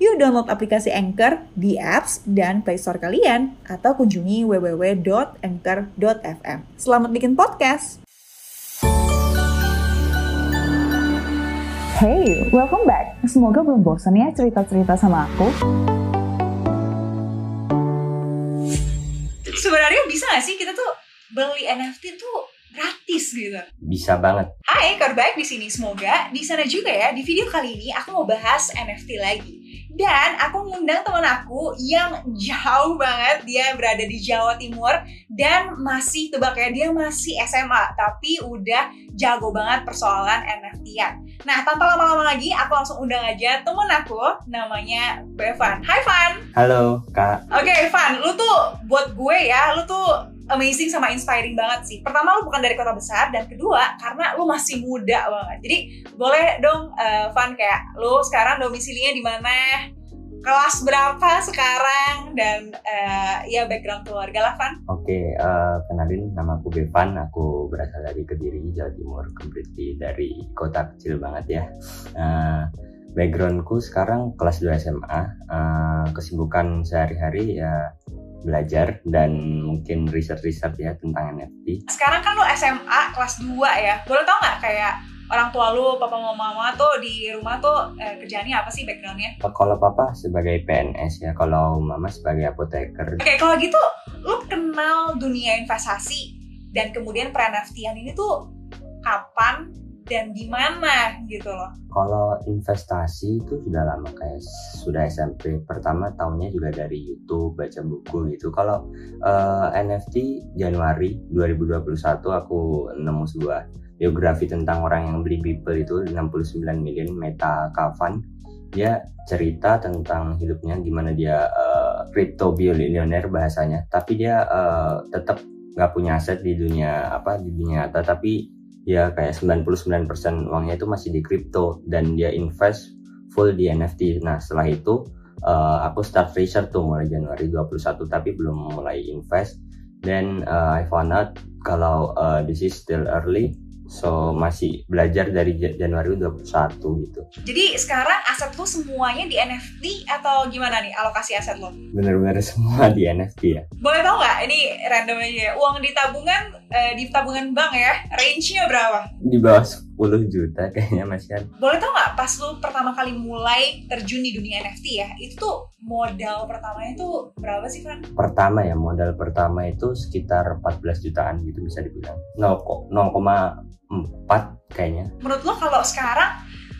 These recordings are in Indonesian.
Yuk download aplikasi Anchor di apps dan Play Store kalian atau kunjungi www.anchor.fm. Selamat bikin podcast. Hey, welcome back. Semoga belum bosan ya cerita-cerita sama aku. Sebenarnya bisa gak sih kita tuh beli NFT tuh gratis gitu? Bisa banget. Hai, kabar baik di sini. Semoga di sana juga ya. Di video kali ini aku mau bahas NFT lagi. Dan aku ngundang teman aku yang jauh banget, dia berada di Jawa Timur dan masih tebak ya dia masih SMA tapi udah jago banget persoalan NFT-an. Nah, tanpa lama-lama lagi, aku langsung undang aja temen aku namanya Bevan. Hai Van. Halo, Kak. Oke, okay, Van, lu tuh buat gue ya, lu tuh amazing sama inspiring banget sih. Pertama lu bukan dari kota besar dan kedua karena lu masih muda banget. Jadi boleh dong uh, Van kayak lu sekarang domisilinya di mana? kelas berapa sekarang dan uh, ya background keluarga lah Van? Oke, okay, uh, eh, kenalin nama aku Bevan, aku berasal dari Kediri, Jawa Timur, completely dari kota kecil banget ya. Uh, backgroundku sekarang kelas 2 SMA, uh, kesibukan sehari-hari ya belajar dan mungkin riset-riset ya tentang NFT. Sekarang kan lo SMA kelas 2 ya, boleh tau nggak kayak orang tua lu, papa mama mama tuh di rumah tuh eh, kerjaannya apa sih backgroundnya? Kalau papa sebagai PNS ya, kalau mama sebagai apoteker. Oke, okay, kalau gitu lu kenal dunia investasi dan kemudian per ini tuh kapan dan di mana gitu loh. Kalau investasi itu sudah lama kayak sudah SMP. Pertama tahunnya juga dari YouTube, baca buku gitu. Kalau uh, eh, NFT Januari 2021 aku nemu sebuah biografi tentang orang yang beli Beeple itu 69 million Meta Kavan dia cerita tentang hidupnya gimana dia uh, crypto billionaire bahasanya tapi dia uh, tetap nggak punya aset di dunia apa di dunia nyata tapi dia kayak 99% uangnya itu masih di crypto dan dia invest full di NFT nah setelah itu uh, aku start research tuh mulai Januari 21 tapi belum mulai invest. Dan uh, I found out kalau uh, this is still early So masih belajar dari Januari 21 gitu. Jadi sekarang aset lu semuanya di NFT atau gimana nih alokasi aset lo? Bener-bener semua di NFT ya. Boleh tau nggak? Ini random aja. Ya. Uang di tabungan eh, di tabungan bank ya, range-nya berapa? Di bawah 10 juta kayaknya Mas Yan. Boleh tau nggak pas lu pertama kali mulai terjun di dunia NFT ya, itu tuh modal pertamanya itu berapa sih Van? Pertama ya, modal pertama itu sekitar 14 jutaan gitu bisa dibilang. 0,4 kayaknya. Menurut lo kalau sekarang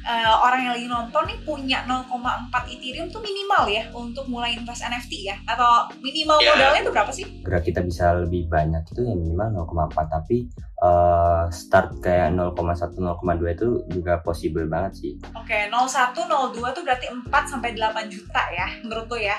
uh, orang yang lagi nonton nih punya 0,4 Ethereum tuh minimal ya untuk mulai invest NFT ya? Atau minimal yeah. modalnya itu berapa sih? Gerak kita bisa lebih banyak itu ya minimal 0,4 tapi uh, start kayak 0,1 0,2 itu juga possible banget sih. Oke, okay, 01 02 tuh berarti 4 sampai 8 juta ya menurut lo ya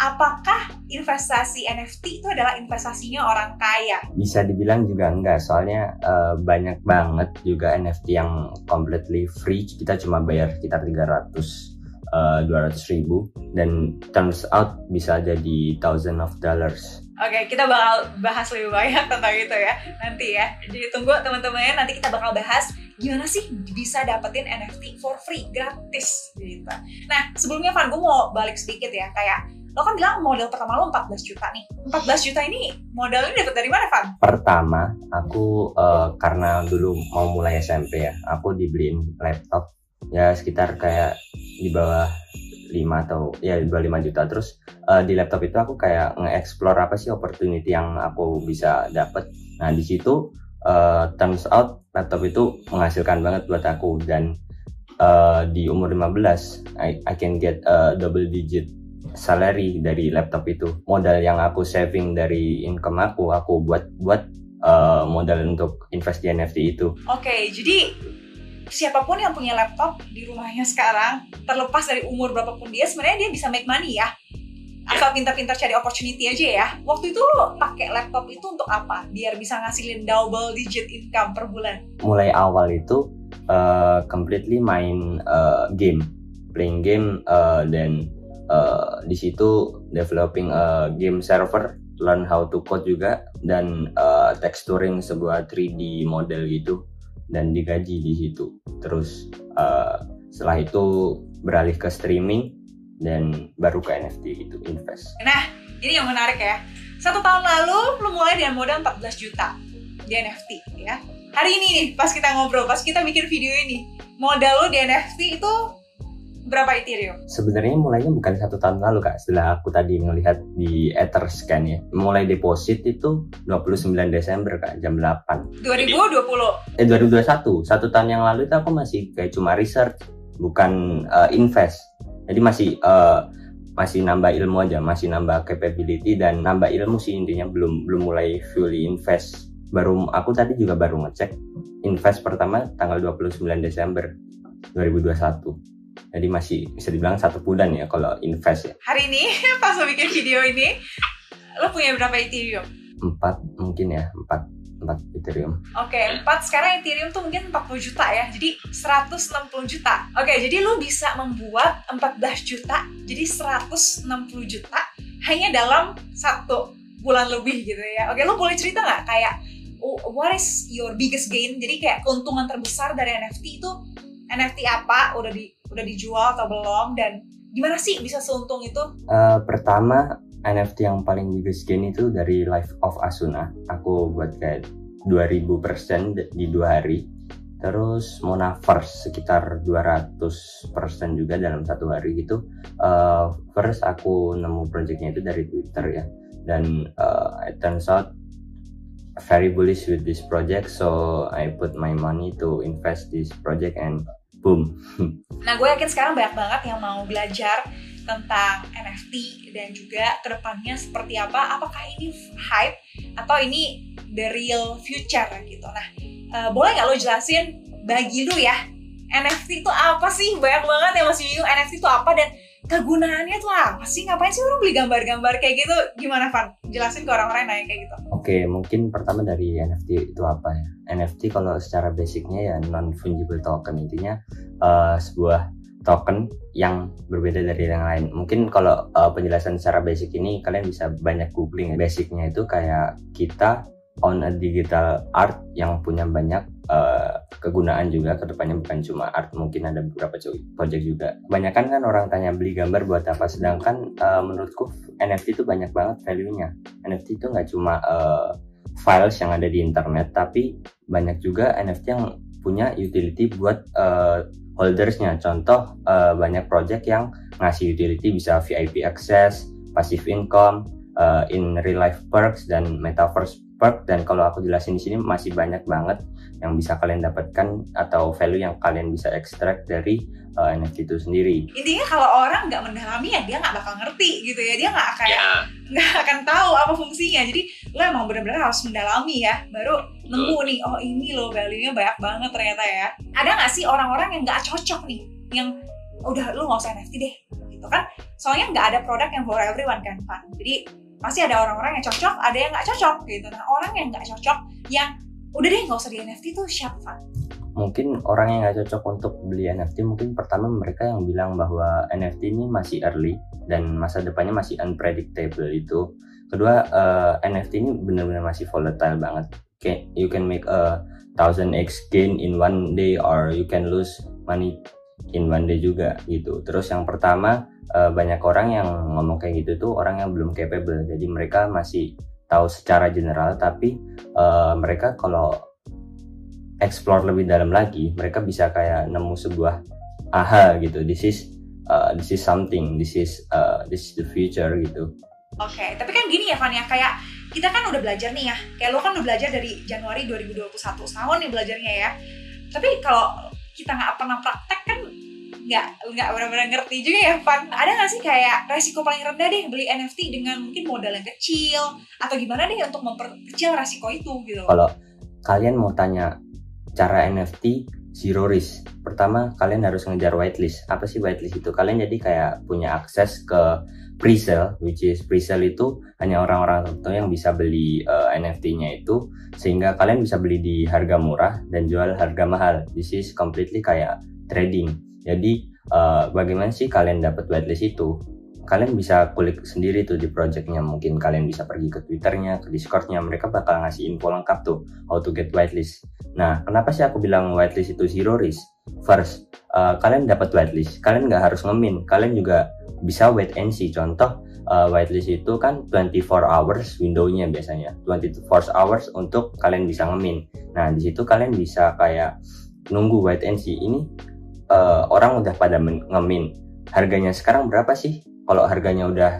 apakah investasi NFT itu adalah investasinya orang kaya? Bisa dibilang juga enggak, soalnya uh, banyak banget juga NFT yang completely free, kita cuma bayar sekitar 300 uh, 200 ribu dan turns out bisa jadi thousand of dollars. Oke, okay, kita bakal bahas lebih banyak tentang itu ya nanti ya. Jadi tunggu teman-teman nanti kita bakal bahas gimana sih bisa dapetin NFT for free gratis gitu. Nah sebelumnya Van, gue mau balik sedikit ya kayak lo kan bilang modal pertama lo 14 juta nih. 14 juta ini modalnya dapat dari mana Van? Pertama aku uh, karena dulu mau mulai SMP ya aku dibeliin laptop ya sekitar kayak di bawah 5 atau ya di bawah 5 juta. Terus uh, di laptop itu aku kayak nge-explore apa sih opportunity yang aku bisa dapet. Nah di situ uh, turns out laptop itu menghasilkan banget buat aku dan uh, di umur 15 I, I can get a double digit salary dari laptop itu modal yang aku saving dari income aku aku buat buat uh, modal untuk invest di NFT itu oke okay, jadi siapa pun yang punya laptop di rumahnya sekarang terlepas dari umur berapapun dia sebenarnya dia bisa make money ya asal pintar-pintar cari opportunity aja ya. Waktu itu lo pakai laptop itu untuk apa? Biar bisa ngasilin double digit income per bulan. mulai awal itu uh, completely main uh, game playing game uh, dan uh, di situ developing a game server learn how to code juga dan uh, texturing sebuah 3D model gitu dan digaji di situ terus uh, setelah itu beralih ke streaming dan baru ke NFT gitu invest Nah, ini yang menarik ya. Satu tahun lalu lo mulai dengan modal 14 juta di NFT ya. Hari ini nih pas kita ngobrol, pas kita bikin video ini, modal lo di NFT itu berapa Ethereum? sebenarnya mulainya bukan satu tahun lalu kak. Setelah aku tadi melihat di Etherscan ya. Mulai deposit itu 29 Desember kak jam 8 2020. eh 2021 satu. Tahun yang lalu itu aku masih kayak cuma research bukan uh, invest. Jadi masih uh, masih nambah ilmu aja masih nambah capability dan nambah ilmu sih intinya. Belum belum mulai fully invest. Baru aku tadi juga baru ngecek invest pertama tanggal 29 Desember 2021 jadi masih bisa dibilang satu bulan ya kalau invest ya Hari ini pas lo bikin video ini, lo punya berapa Ethereum? empat mungkin ya empat empat Ethereum Oke, 4 sekarang Ethereum tuh mungkin 40 juta ya. Jadi 160 juta. Oke, jadi lu bisa membuat 14 juta jadi 160 juta hanya dalam satu bulan lebih gitu ya. Oke, lu boleh cerita nggak kayak oh, what is your biggest gain? Jadi kayak keuntungan terbesar dari NFT itu NFT apa? Udah di udah dijual atau belum dan gimana sih bisa seuntung itu? Eh, pertama NFT yang paling biggest gain itu dari Life of Asuna. Aku buat kayak 2000% di dua hari. Terus Monaverse sekitar 200% juga dalam satu hari gitu. Eh, first aku nemu projectnya itu dari Twitter ya. Dan uh, it turns out very bullish with this project so I put my money to invest this project and boom Nah, gue yakin sekarang banyak banget yang mau belajar tentang NFT dan juga ke depannya seperti apa. Apakah ini hype atau ini the real future gitu. Nah, eh, boleh nggak lo jelasin bagi lu ya NFT itu apa sih? Banyak banget yang masih bingung NFT itu apa dan kegunaannya tuh apa sih? Ngapain sih orang beli gambar-gambar kayak gitu? Gimana Van? Jelasin ke orang-orang yang nanya kayak gitu. Oke, mungkin pertama dari NFT itu apa ya? NFT kalau secara basicnya ya non fungible token intinya eh, sebuah token yang berbeda dari yang lain. Mungkin kalau eh, penjelasan secara basic ini kalian bisa banyak googling. ya. Basicnya itu kayak kita on a digital art yang punya banyak eh, kegunaan juga ke depannya bukan cuma art mungkin ada beberapa project juga. Kebanyakan kan orang tanya beli gambar buat apa, sedangkan eh, menurutku NFT itu banyak banget value-nya. NFT itu nggak cuma eh, files yang ada di internet, tapi banyak juga NFT yang punya utility buat eh, holdersnya. Contoh eh, banyak project yang ngasih utility bisa VIP access, passive income, eh, in real life perks dan metaverse perk. Dan kalau aku jelasin di sini masih banyak banget yang bisa kalian dapatkan atau value yang kalian bisa extract dari eh, NFT itu sendiri. Intinya kalau orang nggak mendalami ya dia nggak bakal ngerti gitu ya. Dia nggak akan nggak akan tahu apa fungsinya. Jadi lo emang benar-benar harus mendalami ya, baru nemu nih, oh ini loh value-nya banyak banget ternyata ya. Ada nggak sih orang-orang yang nggak cocok nih, yang udah lu nggak usah NFT deh, gitu kan? Soalnya nggak ada produk yang for everyone kan, Pak. Jadi pasti ada orang-orang yang cocok, ada yang nggak cocok gitu. Nah orang yang nggak cocok, yang udah deh nggak usah di NFT tuh siapa? Mungkin orang yang nggak cocok untuk beli NFT mungkin pertama mereka yang bilang bahwa NFT ini masih early dan masa depannya masih unpredictable itu kedua eh, NFT ini benar-benar masih volatile banget Kayak you can make a thousand x gain in one day or you can lose money in one day juga gitu. Terus yang pertama eh, banyak orang yang ngomong kayak gitu tuh orang yang belum capable. Jadi mereka masih tahu secara general tapi eh, mereka kalau explore lebih dalam lagi mereka bisa kayak nemu sebuah aha gitu. This is uh, this is something this is uh, this is the future gitu. Oke, tapi kan gini ya Van ya, kayak kita kan udah belajar nih ya, kayak lo kan udah belajar dari Januari 2021, setahun nih belajarnya ya. Tapi kalau kita nggak pernah praktek kan nggak nggak benar-benar ngerti juga ya Van. Ada nggak sih kayak resiko paling rendah deh beli NFT dengan mungkin modal yang kecil atau gimana deh untuk memperkecil resiko itu gitu? kalau kalian mau tanya cara NFT zero risk pertama kalian harus ngejar whitelist apa sih whitelist itu kalian jadi kayak punya akses ke pre-sale, which is pre-sale itu hanya orang-orang tertentu yang bisa beli uh, NFT-nya itu, sehingga kalian bisa beli di harga murah dan jual harga mahal. This is completely kayak trading. Jadi uh, bagaimana sih kalian dapat whitelist itu? Kalian bisa kulik sendiri tuh di projectnya. Mungkin kalian bisa pergi ke Twitternya, ke Discordnya. Mereka bakal ngasih info lengkap tuh how to get whitelist. Nah, kenapa sih aku bilang whitelist itu zero risk? First, uh, kalian dapat whitelist. Kalian nggak harus ngemin. Kalian juga bisa wait and see. Contoh uh, whitelist itu kan 24 hours windownya biasanya. 24 hours untuk kalian bisa ngemin. Nah, di situ kalian bisa kayak nunggu wait and see. Ini uh, orang udah pada ngemin. Harganya sekarang berapa sih? Kalau harganya udah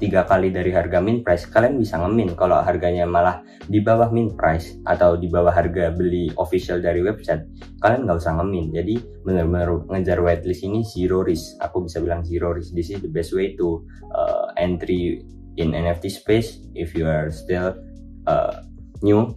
tiga kali dari harga min price kalian bisa ngemin. Kalau harganya malah di bawah min price atau di bawah harga beli official dari website kalian nggak usah ngemin. Jadi benar-benar ngejar whitelist ini zero risk. Aku bisa bilang zero risk. This is the best way to uh, entry in NFT space if you are still uh, new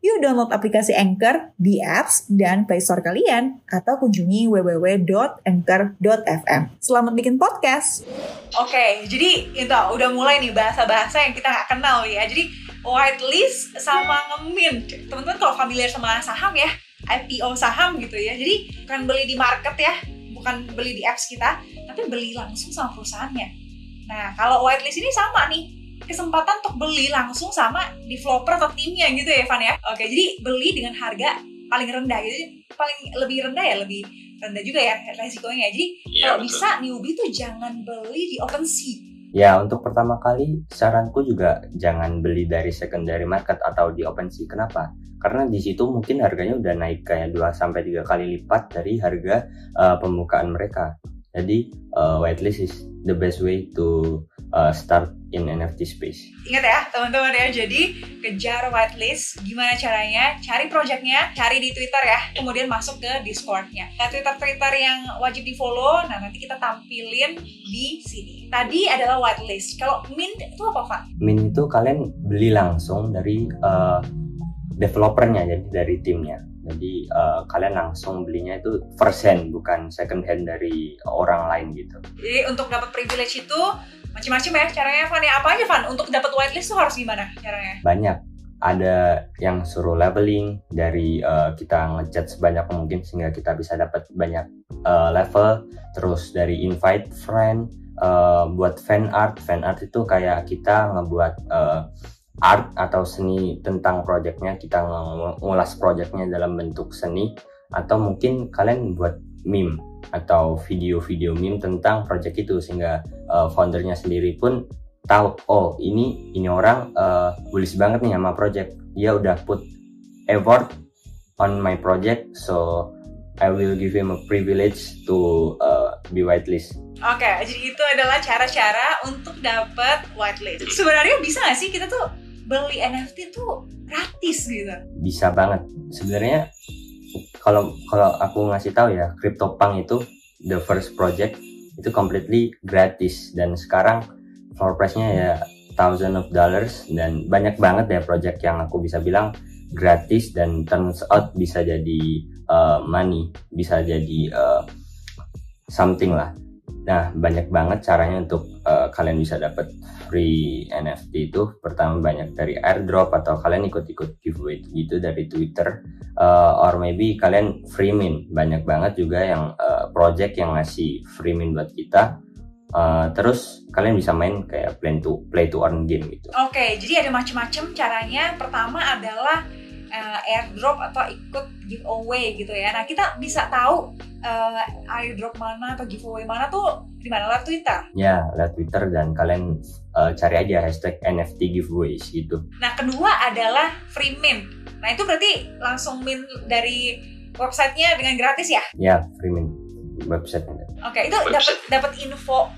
Yuk download aplikasi Anchor di apps dan Play Store kalian atau kunjungi www.anchor.fm. Selamat bikin podcast. Oke, jadi itu udah mulai nih bahasa-bahasa yang kita nggak kenal ya. Jadi whitelist sama ngemin. Teman-teman kalau familiar sama saham ya, IPO saham gitu ya. Jadi bukan beli di market ya, bukan beli di apps kita, tapi beli langsung sama perusahaannya. Nah, kalau whitelist ini sama nih kesempatan untuk beli langsung sama developer atau timnya gitu ya Evan ya. Oke, jadi beli dengan harga paling rendah gitu. Paling lebih rendah ya, lebih rendah juga ya resikonya. Jadi ya, kalau betul. bisa newbie tuh jangan beli di OpenSea. Ya, untuk pertama kali saranku juga jangan beli dari secondary market atau di OpenSea. Kenapa? Karena di situ mungkin harganya udah naik kayak 2 sampai 3 kali lipat dari harga uh, pembukaan mereka. Jadi uh, whitelist is the best way to uh, start in NFT space. Ingat ya teman-teman ya, jadi kejar whitelist. Gimana caranya? Cari projectnya, cari di Twitter ya, kemudian masuk ke Discordnya. Nah Twitter-Twitter yang wajib di follow, nah nanti kita tampilin di sini. Tadi adalah whitelist. Kalau mint itu apa Pak? Mint itu kalian beli langsung dari uh, developernya, jadi dari timnya. Jadi uh, kalian langsung belinya itu first hand bukan second hand dari orang lain gitu. Jadi untuk dapat privilege itu macam-macam ya caranya Van ya. Apa aja Van untuk dapat whitelist tuh harus gimana caranya? Banyak. Ada yang suruh leveling dari uh, kita ngechat sebanyak mungkin sehingga kita bisa dapat banyak uh, level. Terus dari invite friend uh, buat fan art. Fan art itu kayak kita ngebuat uh, art atau seni tentang projectnya kita ngulas projectnya dalam bentuk seni atau mungkin kalian buat meme atau video-video meme tentang project itu sehingga uh, foundernya sendiri pun tahu oh ini ini orang uh, bullish banget nih sama project dia udah put effort on my project so I will give him a privilege to uh, be whitelist. Oke, okay, jadi itu adalah cara-cara untuk dapat whitelist. Sebenarnya bisa nggak sih kita tuh beli NFT tuh gratis gitu? Bisa banget. Sebenarnya kalau kalau aku ngasih tahu ya CryptoPunk itu the first project itu completely gratis dan sekarang floor price-nya ya thousand of dollars dan banyak banget ya project yang aku bisa bilang gratis dan turns out bisa jadi uh, money bisa jadi uh, something lah Nah, banyak banget caranya untuk uh, kalian bisa dapat free NFT itu. Pertama banyak dari airdrop atau kalian ikut-ikut giveaway gitu dari Twitter uh, or maybe kalian free mint. Banyak banget juga yang uh, project yang ngasih free mint buat kita. Uh, terus kalian bisa main kayak play to play to earn game gitu. Oke, okay, jadi ada macam-macam caranya. Pertama adalah uh, airdrop atau ikut giveaway gitu ya. Nah kita bisa tahu uh, airdrop mana atau giveaway mana tuh di mana lewat Twitter? Ya lewat Twitter dan kalian uh, cari aja hashtag NFT giveaways gitu. Nah kedua adalah free mint. Nah itu berarti langsung mint dari websitenya dengan gratis ya? Ya free mint websitenya. Oke okay, itu dapat dapat info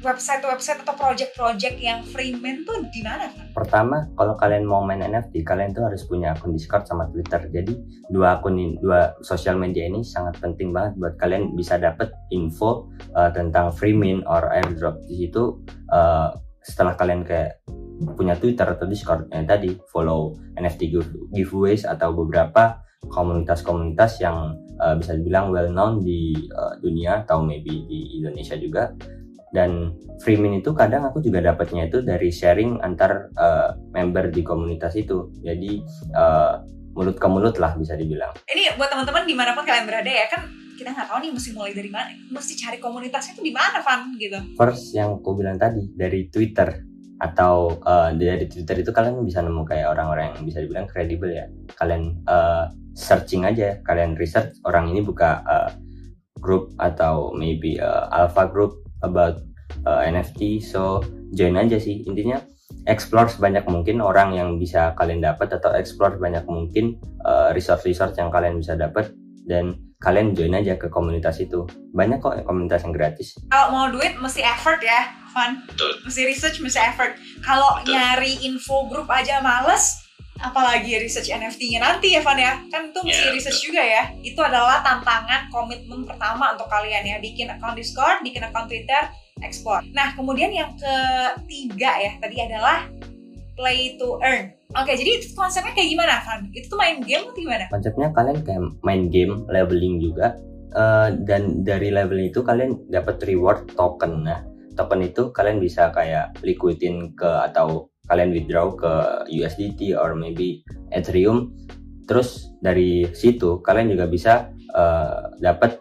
website-website atau project-project yang Freeman tuh di mana? Pertama, kalau kalian mau main NFT, kalian tuh harus punya akun Discord sama Twitter. Jadi dua akun ini, dua sosial media ini sangat penting banget buat kalian bisa dapat info uh, tentang Freeman or airdrop di situ. Uh, setelah kalian kayak punya Twitter atau Discord yang tadi follow NFT giveaways atau beberapa komunitas-komunitas yang uh, bisa dibilang well known di uh, dunia atau maybe di Indonesia juga dan free min itu kadang aku juga dapatnya itu dari sharing antar uh, member di komunitas itu. Jadi uh, mulut ke mulut lah bisa dibilang. Ini buat teman-teman di mana pun kalian berada ya? Kan kita nggak tahu nih mesti mulai dari mana mesti cari komunitasnya itu di mana Van gitu. First yang aku bilang tadi dari Twitter. Atau uh, dari Twitter itu kalian bisa nemu kayak orang-orang yang bisa dibilang kredibel ya. Kalian uh, searching aja kalian research orang ini buka uh, grup atau maybe uh, alpha group about uh, NFT so join aja sih. Intinya explore sebanyak mungkin orang yang bisa kalian dapat atau explore sebanyak mungkin uh, resource-resource yang kalian bisa dapat. Dan kalian join aja ke komunitas itu. Banyak kok komunitas yang gratis. Kalau mau duit mesti effort ya fun mesti research mesti effort. Kalau nyari info grup aja males apalagi research NFT-nya nanti ya Van ya kan itu mesti yeah, research betul. juga ya itu adalah tantangan komitmen pertama untuk kalian ya bikin account Discord bikin account Twitter ekspor nah kemudian yang ketiga ya tadi adalah play to earn Oke, jadi konsepnya kayak gimana, Van? Itu tuh main game atau gimana? Konsepnya kalian kayak main game, leveling juga. Uh, dan dari leveling itu kalian dapat reward token. Nah, token itu kalian bisa kayak liquidin ke atau kalian withdraw ke USDT or maybe Ethereum. Terus dari situ kalian juga bisa uh, dapat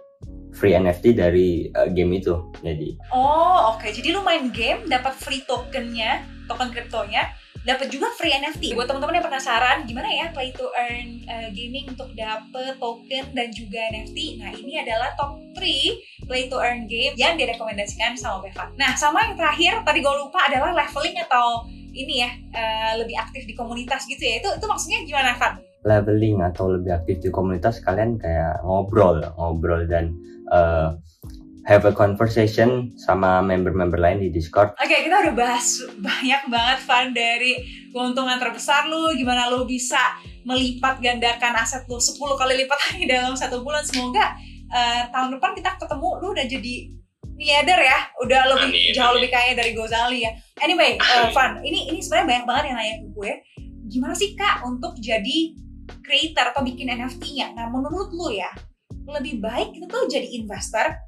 free NFT dari uh, game itu. Jadi. Oh, oke. Okay. Jadi lu main game dapat free tokennya, token kriptonya dapat juga free NFT. Buat teman-teman yang penasaran gimana ya play to earn uh, gaming untuk dapet token dan juga NFT. Nah, ini adalah top 3 play to earn game yang direkomendasikan sama Beva. Nah, sama yang terakhir tadi gue lupa adalah leveling atau ini ya uh, lebih aktif di komunitas gitu ya. Itu itu maksudnya gimana, Van? Leveling atau lebih aktif di komunitas kalian kayak ngobrol, ngobrol dan uh, have a conversation sama member-member lain di Discord. Oke, okay, kita udah bahas banyak banget Van dari keuntungan terbesar lu, gimana lu bisa melipat gandakan aset lu 10 kali lipat lagi dalam satu bulan. Semoga uh, tahun depan kita ketemu lu udah jadi miliarder ya, udah lebih amin, jauh amin. lebih kaya dari Gozali ya. Anyway, uh, Van, ini ini sebenarnya banyak banget yang nanya ke gue, gimana sih kak untuk jadi creator atau bikin NFT-nya? Nah, menurut lu ya, lebih baik kita tuh jadi investor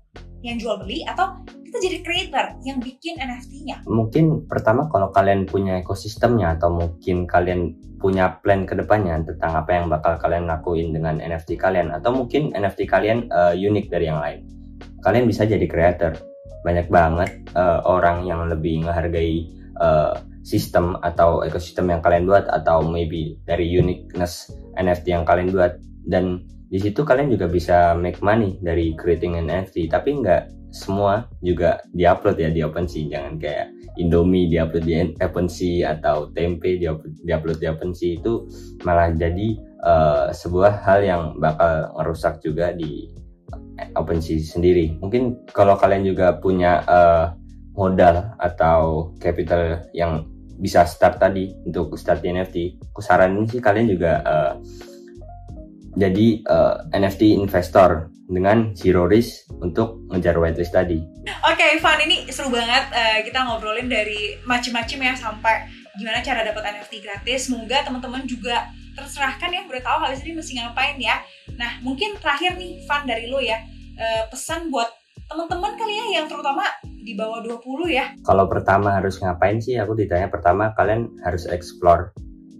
yang jual beli atau kita jadi creator yang bikin NFT-nya? Mungkin pertama kalau kalian punya ekosistemnya atau mungkin kalian punya plan ke depannya tentang apa yang bakal kalian lakuin dengan NFT kalian atau mungkin NFT kalian uh, unik dari yang lain. Kalian bisa jadi creator. Banyak banget uh, orang yang lebih menghargai uh, sistem atau ekosistem yang kalian buat atau maybe dari uniqueness NFT yang kalian buat. Dan di situ kalian juga bisa make money dari creating an NFT tapi nggak semua juga diupload ya di OpenSea jangan kayak Indomie diupload di OpenSea atau tempe diupload di OpenSea itu malah jadi uh, sebuah hal yang bakal ngerusak juga di OpenSea sendiri mungkin kalau kalian juga punya uh, modal atau capital yang bisa start tadi untuk start di NFT, aku saranin sih kalian juga uh, jadi uh, eh, NFT investor dengan zero risk untuk ngejar whitelist tadi. Oke, okay, Van ini seru banget uh, kita ngobrolin dari macam-macam ya sampai gimana cara dapat NFT gratis. Semoga teman-teman juga terserahkan ya udah tahu habis ini mesti ngapain ya. Nah, mungkin terakhir nih Van dari lo ya uh, pesan buat teman-teman kali ya yang terutama di bawah 20 ya. Kalau pertama harus ngapain sih? Aku ditanya pertama kalian harus explore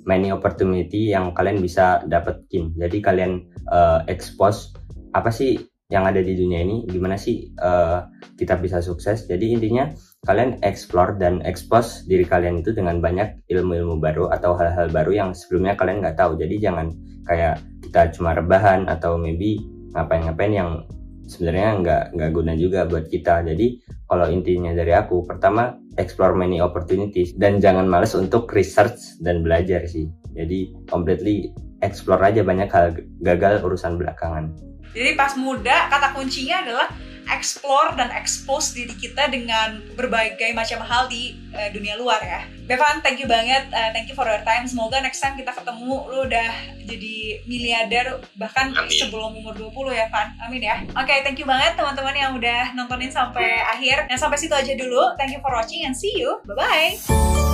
many opportunity yang kalian bisa dapetin. Jadi kalian uh, expose apa sih yang ada di dunia ini, gimana sih uh, kita bisa sukses. Jadi intinya kalian explore dan expose diri kalian itu dengan banyak ilmu-ilmu baru atau hal-hal baru yang sebelumnya kalian nggak tahu. Jadi jangan kayak kita cuma rebahan atau maybe ngapain-ngapain yang sebenarnya nggak nggak guna juga buat kita. Jadi kalau intinya dari aku, pertama explore many opportunities dan jangan males untuk research dan belajar sih. Jadi completely explore aja banyak hal gagal urusan belakangan. Jadi pas muda kata kuncinya adalah explore dan expose diri kita dengan berbagai macam hal di uh, dunia luar ya. Bevan, thank you banget, uh, thank you for your time. Semoga next time kita ketemu lu udah jadi miliarder bahkan Amin. sebelum umur 20 ya, Van. Amin ya. Oke, okay, thank you banget teman-teman yang udah nontonin sampai akhir. Nah, sampai situ aja dulu. Thank you for watching and see you. Bye-bye.